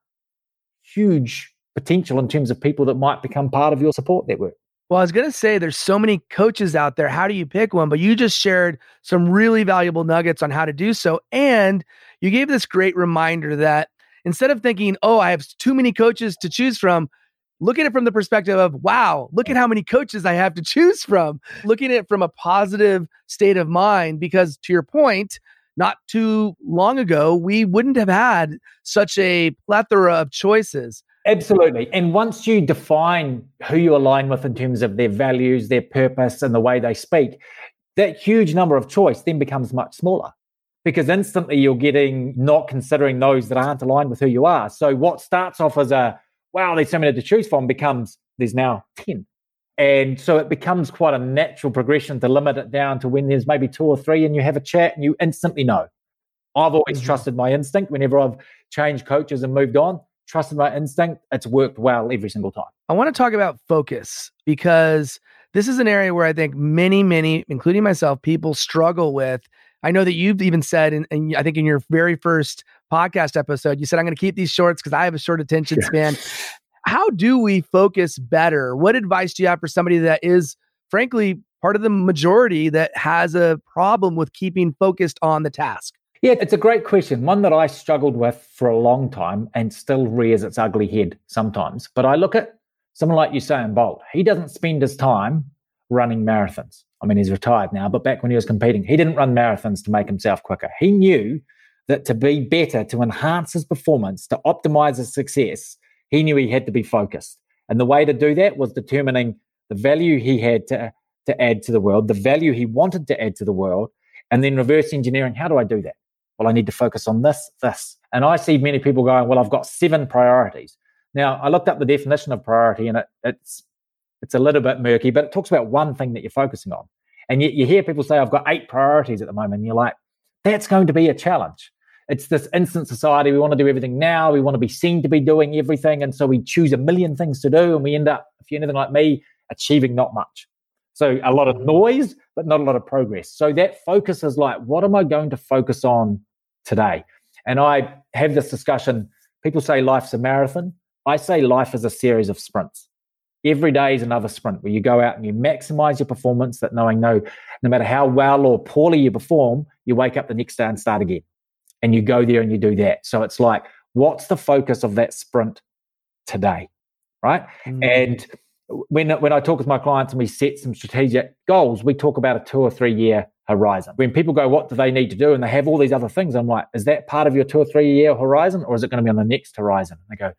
huge potential in terms of people that might become part of your support network. Well, I was going to say there's so many coaches out there. How do you pick one? But you just shared some really valuable nuggets on how to do so. And you gave this great reminder that instead of thinking, oh, I have too many coaches to choose from, look at it from the perspective of, wow, look at how many coaches I have to choose from. Looking at it from a positive state of mind, because to your point, not too long ago, we wouldn't have had such a plethora of choices. Absolutely. And once you define who you align with in terms of their values, their purpose, and the way they speak, that huge number of choice then becomes much smaller because instantly you're getting not considering those that aren't aligned with who you are. So what starts off as a wow, there's so many to choose from becomes there's now 10. And so it becomes quite a natural progression to limit it down to when there's maybe two or three and you have a chat and you instantly know. I've always mm-hmm. trusted my instinct whenever I've changed coaches and moved on trusted my instinct. It's worked well every single time. I want to talk about focus because this is an area where I think many, many, including myself, people struggle with. I know that you've even said, and, and I think in your very first podcast episode, you said, I'm going to keep these shorts because I have a short attention span. How do we focus better? What advice do you have for somebody that is, frankly, part of the majority that has a problem with keeping focused on the task? Yeah, it's a great question. One that I struggled with for a long time and still rears its ugly head sometimes. But I look at someone like Usain Bolt. He doesn't spend his time running marathons. I mean, he's retired now, but back when he was competing, he didn't run marathons to make himself quicker. He knew that to be better, to enhance his performance, to optimize his success, he knew he had to be focused. And the way to do that was determining the value he had to, to add to the world, the value he wanted to add to the world, and then reverse engineering how do I do that? Well, I need to focus on this, this. And I see many people going, well, I've got seven priorities. Now, I looked up the definition of priority and it, it's it's a little bit murky, but it talks about one thing that you're focusing on. And yet you hear people say, I've got eight priorities at the moment. And you're like, that's going to be a challenge. It's this instant society. We want to do everything now. We want to be seen to be doing everything. And so we choose a million things to do. And we end up, if you're anything like me, achieving not much. So a lot of noise, but not a lot of progress. So that focus is like, what am I going to focus on today? And I have this discussion. People say life's a marathon. I say life is a series of sprints. Every day is another sprint where you go out and you maximize your performance, that knowing no, no matter how well or poorly you perform, you wake up the next day and start again. And you go there and you do that. So it's like, what's the focus of that sprint today? Right. Mm. And when, when I talk with my clients and we set some strategic goals, we talk about a two or three year horizon. When people go, what do they need to do? And they have all these other things. I'm like, is that part of your two or three year horizon or is it going to be on the next horizon? And they go,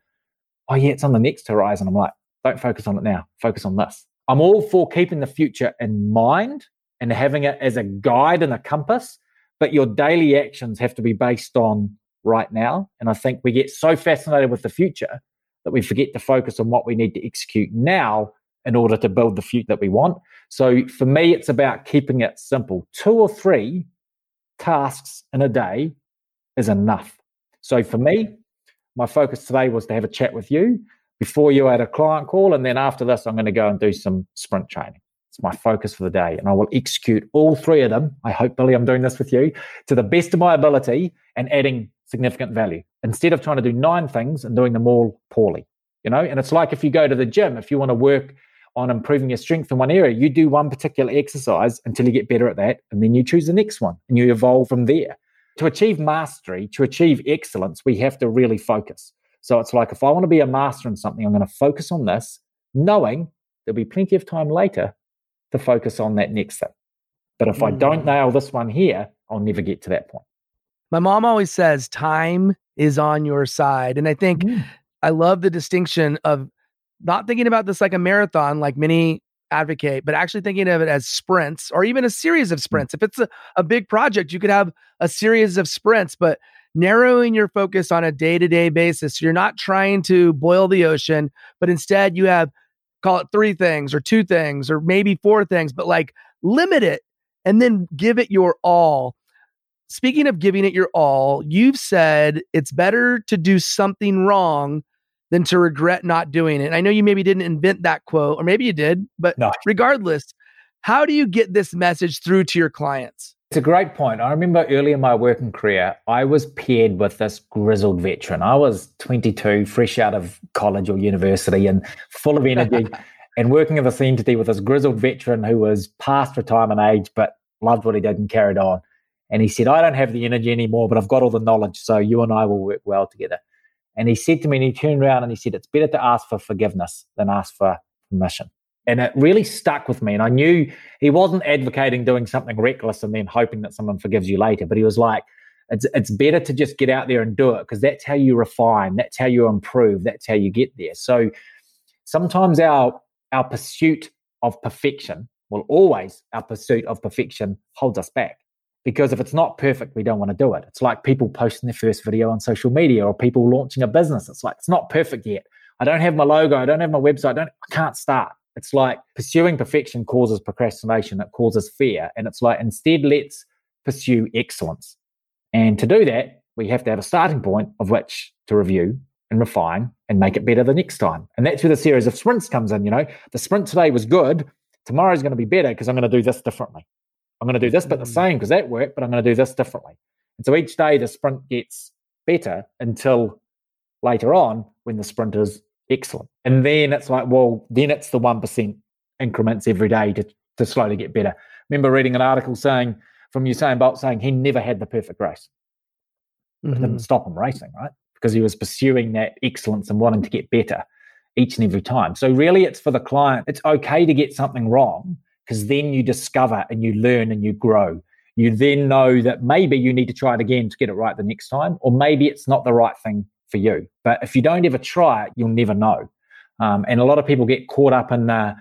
oh, yeah, it's on the next horizon. I'm like, don't focus on it now. Focus on this. I'm all for keeping the future in mind and having it as a guide and a compass, but your daily actions have to be based on right now. And I think we get so fascinated with the future that we forget to focus on what we need to execute now in order to build the future that we want. So for me, it's about keeping it simple. Two or three tasks in a day is enough. So for me, my focus today was to have a chat with you before you had a client call. And then after this, I'm going to go and do some sprint training. It's my focus for the day. And I will execute all three of them. I hope, Billy, I'm doing this with you to the best of my ability and adding significant value instead of trying to do nine things and doing them all poorly. You know, and it's like if you go to the gym, if you want to work on improving your strength in one area, you do one particular exercise until you get better at that, and then you choose the next one and you evolve from there. To achieve mastery, to achieve excellence, we have to really focus. So it's like if I want to be a master in something, I'm going to focus on this, knowing there'll be plenty of time later to focus on that next thing. But if mm. I don't mm. nail this one here, I'll never get to that point. My mom always says time is on your side. And I think mm. I love the distinction of not thinking about this like a marathon, like many advocate, but actually thinking of it as sprints or even a series of mm. sprints. If it's a, a big project, you could have a series of sprints, but narrowing your focus on a day to day basis. You're not trying to boil the ocean, but instead you have call it three things or two things or maybe four things, but like limit it and then give it your all speaking of giving it your all, you've said it's better to do something wrong than to regret not doing it. And I know you maybe didn't invent that quote, or maybe you did, but no. regardless, how do you get this message through to your clients? It's a great point. I remember early in my working career, I was paired with this grizzled veteran. I was 22, fresh out of college or university and full of energy and working in this entity with this grizzled veteran who was past retirement age, but loved what he did and carried on. And he said, I don't have the energy anymore, but I've got all the knowledge. So you and I will work well together. And he said to me, and he turned around and he said, It's better to ask for forgiveness than ask for permission. And it really stuck with me. And I knew he wasn't advocating doing something reckless and then hoping that someone forgives you later. But he was like, it's, it's better to just get out there and do it because that's how you refine, that's how you improve, that's how you get there. So sometimes our our pursuit of perfection, well, always our pursuit of perfection holds us back because if it's not perfect, we don't want to do it. It's like people posting their first video on social media or people launching a business. It's like, it's not perfect yet. I don't have my logo. I don't have my website. I, don't, I can't start. It's like pursuing perfection causes procrastination. It causes fear. And it's like, instead, let's pursue excellence. And to do that, we have to have a starting point of which to review and refine and make it better the next time. And that's where the series of sprints comes in. You know, the sprint today was good. Tomorrow's going to be better because I'm going to do this differently. I'm going to do this bit the same because that worked, but I'm going to do this differently. And so each day the sprint gets better until later on when the sprint is excellent. And then it's like, well, then it's the 1% increments every day to, to slowly get better. remember reading an article saying from Usain Bolt saying he never had the perfect race. Mm-hmm. It didn't stop him racing, right? Because he was pursuing that excellence and wanting to get better each and every time. So really it's for the client. It's okay to get something wrong because then you discover and you learn and you grow. You then know that maybe you need to try it again to get it right the next time, or maybe it's not the right thing for you. But if you don't ever try it, you'll never know. Um, and a lot of people get caught up in uh,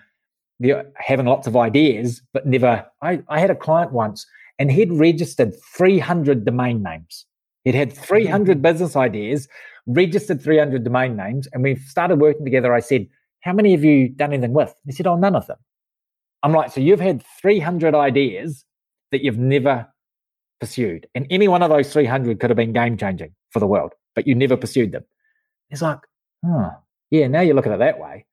having lots of ideas, but never. I, I had a client once and he'd registered 300 domain names. He'd had 300 mm-hmm. business ideas, registered 300 domain names. And we started working together. I said, How many have you done anything with? He said, Oh, none of them. I'm like, so you've had 300 ideas that you've never pursued. And any one of those 300 could have been game changing for the world, but you never pursued them. He's like, oh, yeah, now you look at it that way.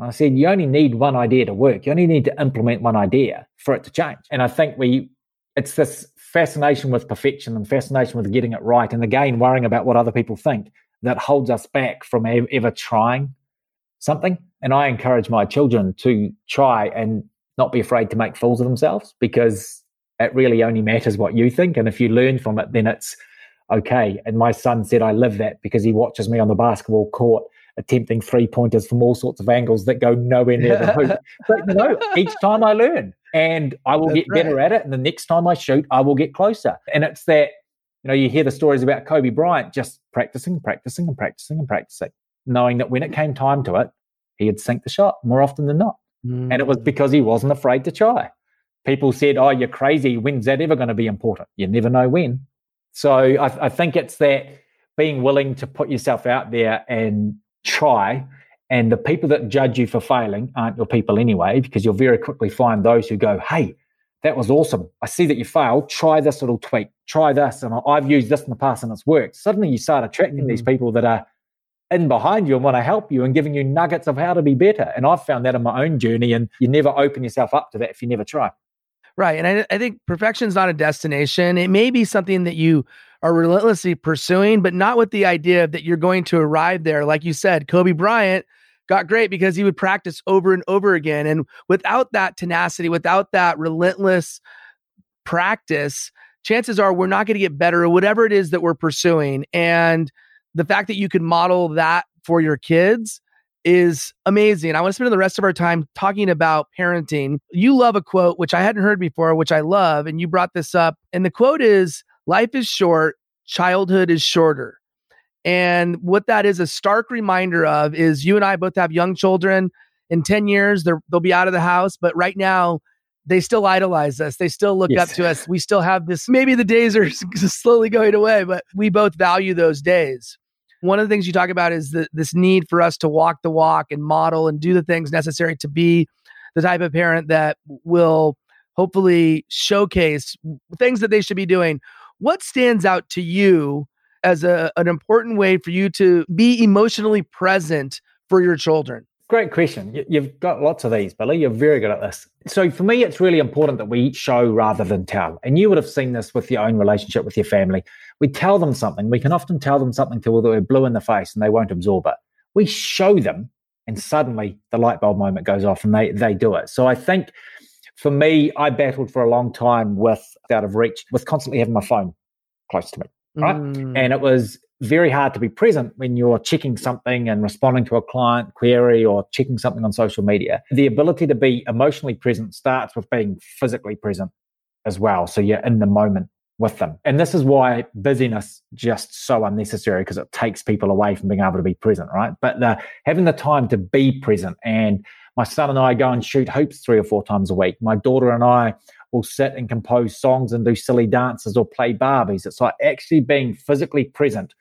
I said, you only need one idea to work. You only need to implement one idea for it to change. And I think we, it's this fascination with perfection and fascination with getting it right. And again, worrying about what other people think that holds us back from ever trying something. And I encourage my children to try and not be afraid to make fools of themselves because it really only matters what you think. And if you learn from it, then it's okay. And my son said, I live that because he watches me on the basketball court attempting three pointers from all sorts of angles that go nowhere near the hoop. But you know, each time I learn and I will That's get better right. at it. And the next time I shoot, I will get closer. And it's that, you know, you hear the stories about Kobe Bryant just practicing, practicing, and practicing and practicing, knowing that when it came time to it, he'd sink the shot more often than not. Mm. And it was mm. because he wasn't afraid to try. People said, Oh, you're crazy. When's that ever going to be important? You never know when. So I, I think it's that being willing to put yourself out there and try. And the people that judge you for failing aren't your people anyway, because you'll very quickly find those who go, Hey, that was awesome. I see that you failed. Try this little tweak. Try this. And I've used this in the past and it's worked. Suddenly you start attracting mm-hmm. these mm. people that are in behind you and want to help you and giving you nuggets of how to be better. And I've found that in my own journey. And you never open yourself up to that if you never try. Right. And I, I think perfection is not a destination. It may be something that you are relentlessly pursuing, but not with the idea that you're going to arrive there. Like you said, Kobe Bryant got great because he would practice over and over again. And without that tenacity, without that relentless practice, chances are we're not going to get better at whatever it is that we're pursuing. And the fact that you can model that for your kids is amazing. I want to spend the rest of our time talking about parenting. You love a quote, which I hadn't heard before, which I love, and you brought this up. And the quote is Life is short, childhood is shorter. And what that is a stark reminder of is you and I both have young children. In 10 years, they'll be out of the house. But right now, they still idolize us. They still look yes. up to us. We still have this. Maybe the days are slowly going away, but we both value those days. One of the things you talk about is the, this need for us to walk the walk and model and do the things necessary to be the type of parent that will hopefully showcase things that they should be doing. What stands out to you as a, an important way for you to be emotionally present for your children? Great question. You've got lots of these, Billy. You're very good at this. So for me, it's really important that we show rather than tell. And you would have seen this with your own relationship with your family. We tell them something. We can often tell them something till they're blue in the face and they won't absorb it. We show them, and suddenly the light bulb moment goes off and they they do it. So I think for me, I battled for a long time with out of reach, with constantly having my phone close to me. Right. Mm. And it was very hard to be present when you're checking something and responding to a client query or checking something on social media. The ability to be emotionally present starts with being physically present as well. So you're in the moment with them. And this is why busyness just so unnecessary because it takes people away from being able to be present, right? But the, having the time to be present and my son and I go and shoot hoops three or four times a week. My daughter and I will sit and compose songs and do silly dances or play Barbies. It's like actually being physically present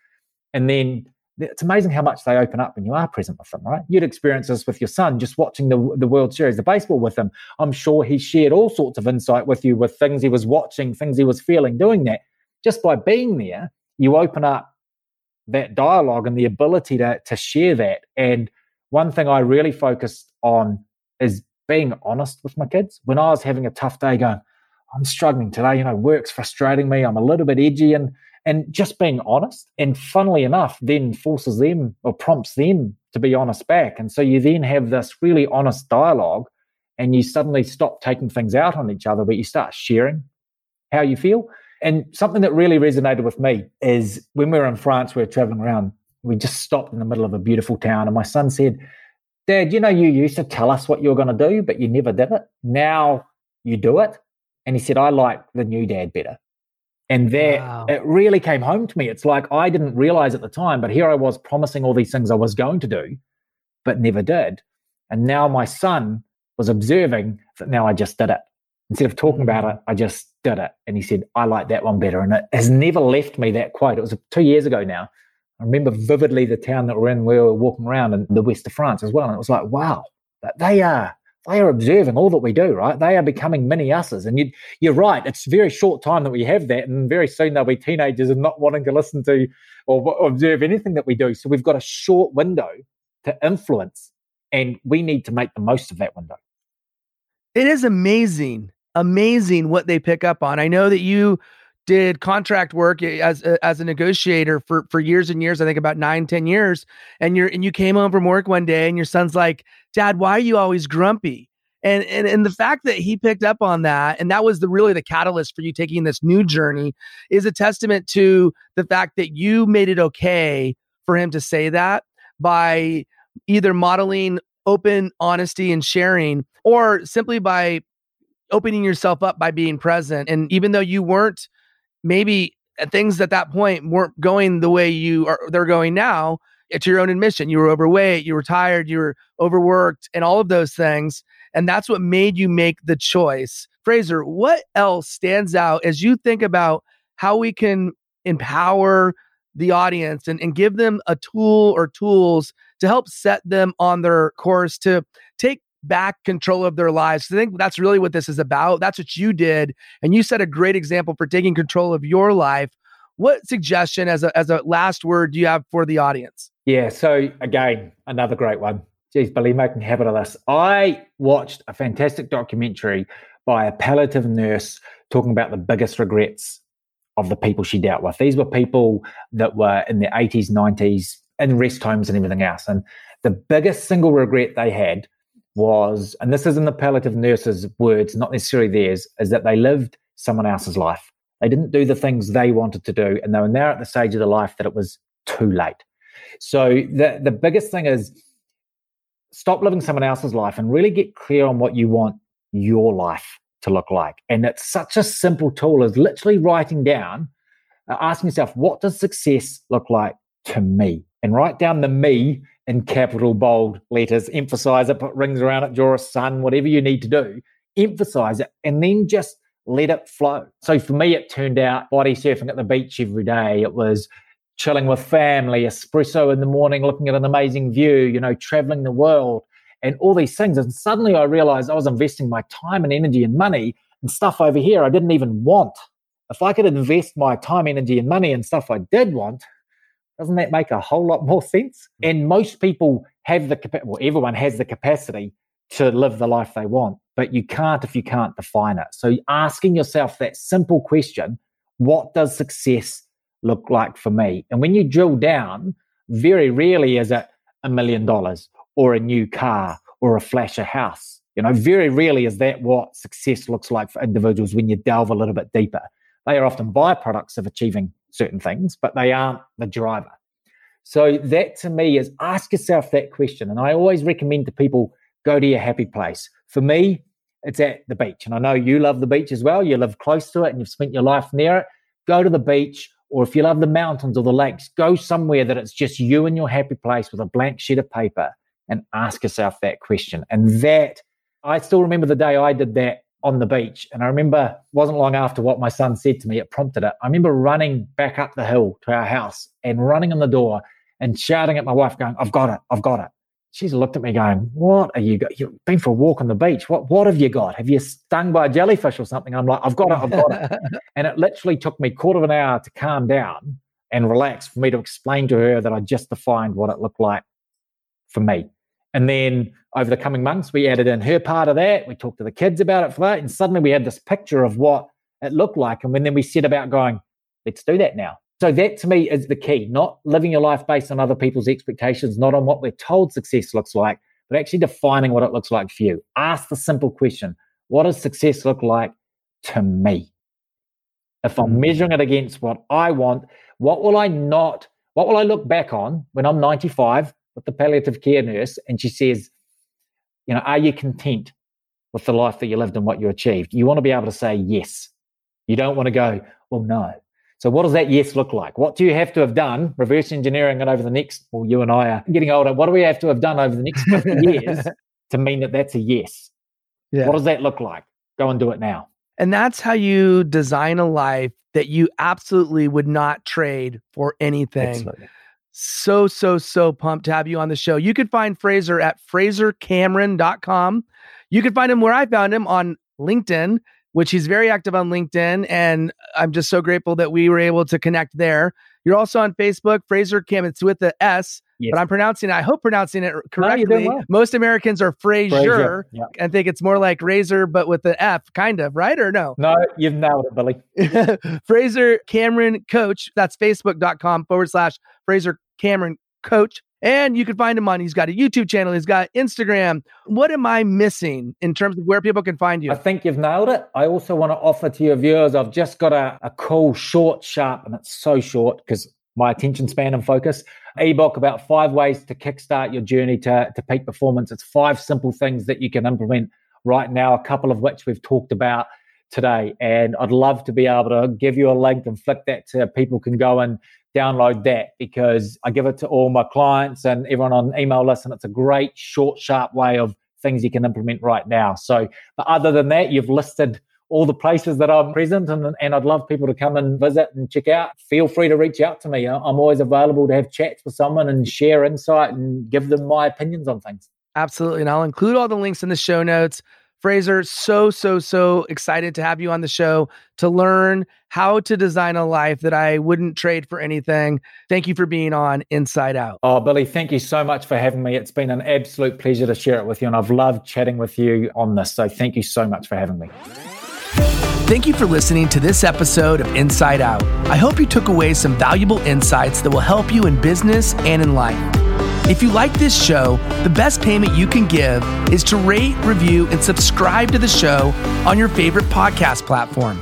and then it's amazing how much they open up when you are present with them, right? You'd experience this with your son, just watching the, the World Series of Baseball with him. I'm sure he shared all sorts of insight with you with things he was watching, things he was feeling, doing that. Just by being there, you open up that dialogue and the ability to, to share that. And one thing I really focused on is being honest with my kids. When I was having a tough day, going, I'm struggling today, you know, work's frustrating me, I'm a little bit edgy, and and just being honest and funnily enough then forces them or prompts them to be honest back. And so you then have this really honest dialogue and you suddenly stop taking things out on each other but you start sharing how you feel. And something that really resonated with me is when we were in france we were traveling around we just stopped in the middle of a beautiful town and my son said dad you know you used to tell us what you were going to do but you never did it. Now you do it. And he said i like the new dad better and that wow. it really came home to me. It's like I didn't realize at the time, but here I was promising all these things I was going to do, but never did. And now my son was observing that now I just did it. Instead of talking about mm. it, I just did it. And he said, I like that one better. And it has never left me that quote. It was two years ago now. I remember vividly the town that we're in, we were walking around in the west of France as well. And it was like, wow, they are they are observing all that we do, right? They are becoming mini us's. And you, you're right. It's very short time that we have that. And very soon they'll be teenagers and not wanting to listen to or observe anything that we do. So we've got a short window to influence And we need to make the most of that window. It is amazing, amazing what they pick up on. I know that you did contract work as as a negotiator for for years and years. I think about nine, ten years. And you're and you came home from work one day, and your son's like, "Dad, why are you always grumpy?" And, and and the fact that he picked up on that and that was the really the catalyst for you taking this new journey is a testament to the fact that you made it okay for him to say that by either modeling open honesty and sharing or simply by opening yourself up by being present and even though you weren't maybe uh, things at that point weren't going the way you are they're going now it's your own admission. You were overweight you were tired you were overworked and all of those things and that's what made you make the choice. Fraser what else stands out as you think about how we can empower the audience and, and give them a tool or tools to help set them on their course to take back control of their lives. I think that's really what this is about. That's what you did. And you set a great example for taking control of your life. What suggestion as a as a last word do you have for the audience? Yeah, so again, another great one. Geez, Billy, making habit of this. I watched a fantastic documentary by a palliative nurse talking about the biggest regrets of the people she dealt with. These were people that were in their 80s, 90s, in rest homes and everything else. And the biggest single regret they had was, and this is in the palliative nurse's words, not necessarily theirs, is that they lived someone else's life. They didn't do the things they wanted to do, and they were now at the stage of the life that it was too late. So the the biggest thing is stop living someone else's life and really get clear on what you want your life to look like. And it's such a simple tool as literally writing down, uh, asking yourself, what does success look like to me? And write down the me in capital bold letters, emphasize it, put rings around it, draw a sun, whatever you need to do, emphasize it, and then just let it flow. So for me, it turned out body surfing at the beach every day. It was chilling with family, espresso in the morning, looking at an amazing view, you know, traveling the world and all these things. And suddenly I realized I was investing my time and energy and money and stuff over here I didn't even want. If I could invest my time, energy, and money in stuff I did want, doesn't that make a whole lot more sense? Mm. And most people have the capacity, well, everyone has the capacity to live the life they want, but you can't if you can't define it. So asking yourself that simple question, what does success look like for me? And when you drill down, very rarely is it a million dollars or a new car or a flasher house. You know, very rarely is that what success looks like for individuals when you delve a little bit deeper. They are often byproducts of achieving certain things, but they aren't the driver. So that to me is ask yourself that question. And I always recommend to people go to your happy place. For me, it's at the beach. And I know you love the beach as well. You live close to it and you've spent your life near it. Go to the beach, or if you love the mountains or the lakes, go somewhere that it's just you and your happy place with a blank sheet of paper and ask yourself that question. And that, I still remember the day I did that on the beach. And I remember wasn't long after what my son said to me, it prompted it. I remember running back up the hill to our house and running on the door and shouting at my wife, going, I've got it, I've got it. She's looked at me going, What are you got? You've been for a walk on the beach. What what have you got? Have you stung by a jellyfish or something? I'm like, I've got it, I've got it. and it literally took me quarter of an hour to calm down and relax for me to explain to her that I just defined what it looked like for me. And then over the coming months, we added in her part of that. We talked to the kids about it for that. And suddenly we had this picture of what it looked like. And then we set about going, let's do that now. So that to me is the key, not living your life based on other people's expectations, not on what we're told success looks like, but actually defining what it looks like for you. Ask the simple question What does success look like to me? If I'm mm. measuring it against what I want, what will I not, what will I look back on when I'm 95 with the palliative care nurse and she says, you know, are you content with the life that you lived and what you achieved? You want to be able to say yes. You don't want to go, well, no. So what does that yes look like? What do you have to have done, reverse engineering it over the next, well, you and I are getting older. What do we have to have done over the next 50 years to mean that that's a yes? Yeah. What does that look like? Go and do it now. And that's how you design a life that you absolutely would not trade for anything. Absolutely so, so, so pumped to have you on the show. You can find Fraser at frasercameron.com. You can find him where I found him on LinkedIn, which he's very active on LinkedIn. And I'm just so grateful that we were able to connect there. You're also on Facebook, Fraser Cam. It's with the S, yes. but I'm pronouncing it. I hope pronouncing it correctly. No, well. Most Americans are Fraser, Fraser. Yep. and think it's more like razor, but with the F, kind of, right? Or no? No, you've nailed it, Billy. Fraser Cameron Coach. That's facebook.com forward slash Fraser Cameron Coach. And you can find him on, he's got a YouTube channel, he's got Instagram. What am I missing in terms of where people can find you? I think you've nailed it. I also want to offer to your viewers, I've just got a, a cool, short, sharp, and it's so short because my attention span and focus ebook about five ways to kickstart your journey to, to peak performance. It's five simple things that you can implement right now, a couple of which we've talked about today. And I'd love to be able to give you a link and flick that to people can go and download that because I give it to all my clients and everyone on email list, and it's a great, short, sharp way of things you can implement right now. So, but other than that, you've listed all the places that I'm present and, and I'd love people to come and visit and check out. Feel free to reach out to me. I'm always available to have chats with someone and share insight and give them my opinions on things. Absolutely. And I'll include all the links in the show notes. Fraser, so, so, so excited to have you on the show to learn how to design a life that I wouldn't trade for anything. Thank you for being on Insight Out. Oh, Billy, thank you so much for having me. It's been an absolute pleasure to share it with you, and I've loved chatting with you on this. So thank you so much for having me. Thank you for listening to this episode of Insight Out. I hope you took away some valuable insights that will help you in business and in life. If you like this show, the best payment you can give is to rate, review, and subscribe to the show on your favorite podcast platform.